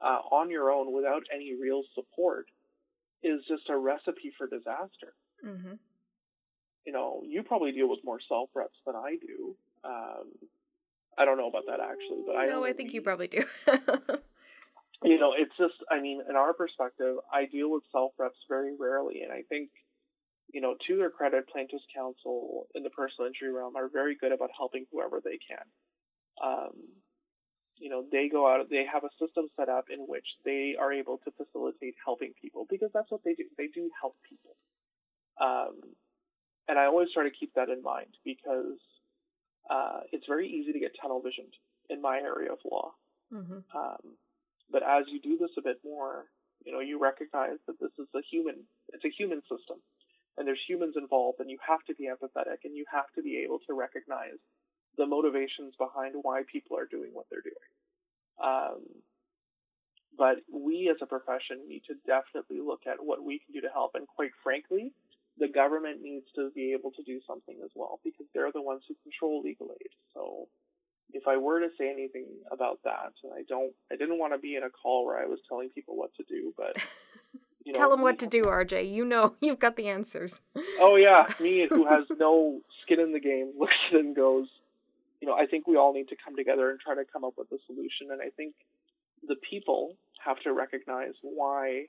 uh, on your own without any real support is just a recipe for disaster. Mm-hmm. You know, you probably deal with more self reps than I do. Um, I don't know about that actually, but I No, I think we- you probably do. you know, it's just, I mean, in our perspective, I deal with self reps very rarely. And I think, you know, to their credit, plaintiffs' counsel in the personal injury realm are very good about helping whoever they can. Um, you know, they go out, they have a system set up in which they are able to facilitate helping people because that's what they do. They do help people. Um, and I always try to keep that in mind because uh, it's very easy to get tunnel visioned in my area of law. mm-hmm. Um, but as you do this a bit more, you know, you recognize that this is a human, it's a human system and there's humans involved and you have to be empathetic and you have to be able to recognize the motivations behind why people are doing what they're doing. Um, but we as a profession need to definitely look at what we can do to help. And quite frankly, the government needs to be able to do something as well because they're the ones who control legal aid. So if I were to say anything about that, and I don't, I didn't want to be in a call where I was telling people what to do, but you know, Tell them what to do, RJ. You know, you've got the answers. Oh yeah, me who has no skin in the game looks at and goes, you know, I think we all need to come together and try to come up with a solution. And I think the people have to recognize why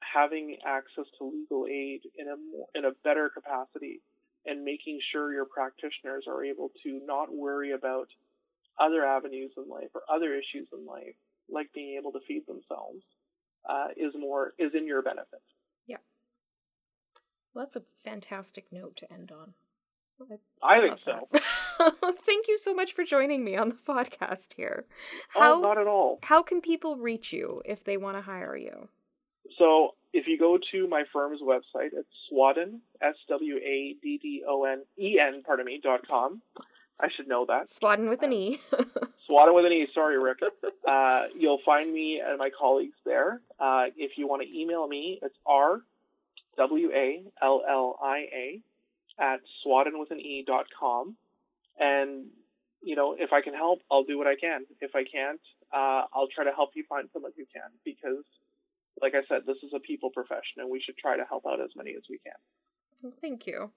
having access to legal aid in a more, in a better capacity and making sure your practitioners are able to not worry about other avenues in life or other issues in life, like being able to feed themselves, uh, is more is in your benefit. Yeah. Well, that's a fantastic note to end on. I, I think so. Thank you so much for joining me on the podcast here. Oh, How, oh, not at all. How can people reach you if they want to hire you? So if you go to my firm's website, it's Swaddon, S W A D D O N E N, pardon me, dot com. I should know that. Swaddon with an E. Swaddon with an E, sorry, Rick. Uh, you'll find me and my colleagues there. Uh, if you want to email me, it's R W A L L I A at swaddon with an E dot com. And, you know, if I can help, I'll do what I can. If I can't, uh, I'll try to help you find someone who can because like I said, this is a people profession and we should try to help out as many as we can. Well, thank you.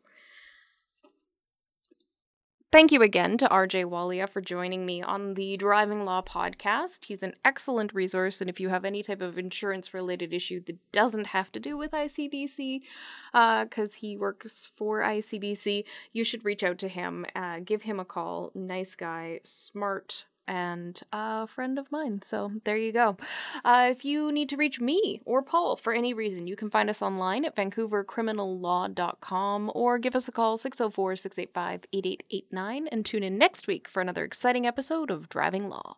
Thank you again to RJ Walia for joining me on the Driving Law podcast. He's an excellent resource, and if you have any type of insurance related issue that doesn't have to do with ICBC, because uh, he works for ICBC, you should reach out to him. Uh, give him a call. Nice guy, smart and a friend of mine. So there you go. Uh, if you need to reach me or Paul for any reason, you can find us online at vancouvercriminallaw.com or give us a call 604 685 8889 and tune in next week for another exciting episode of Driving Law.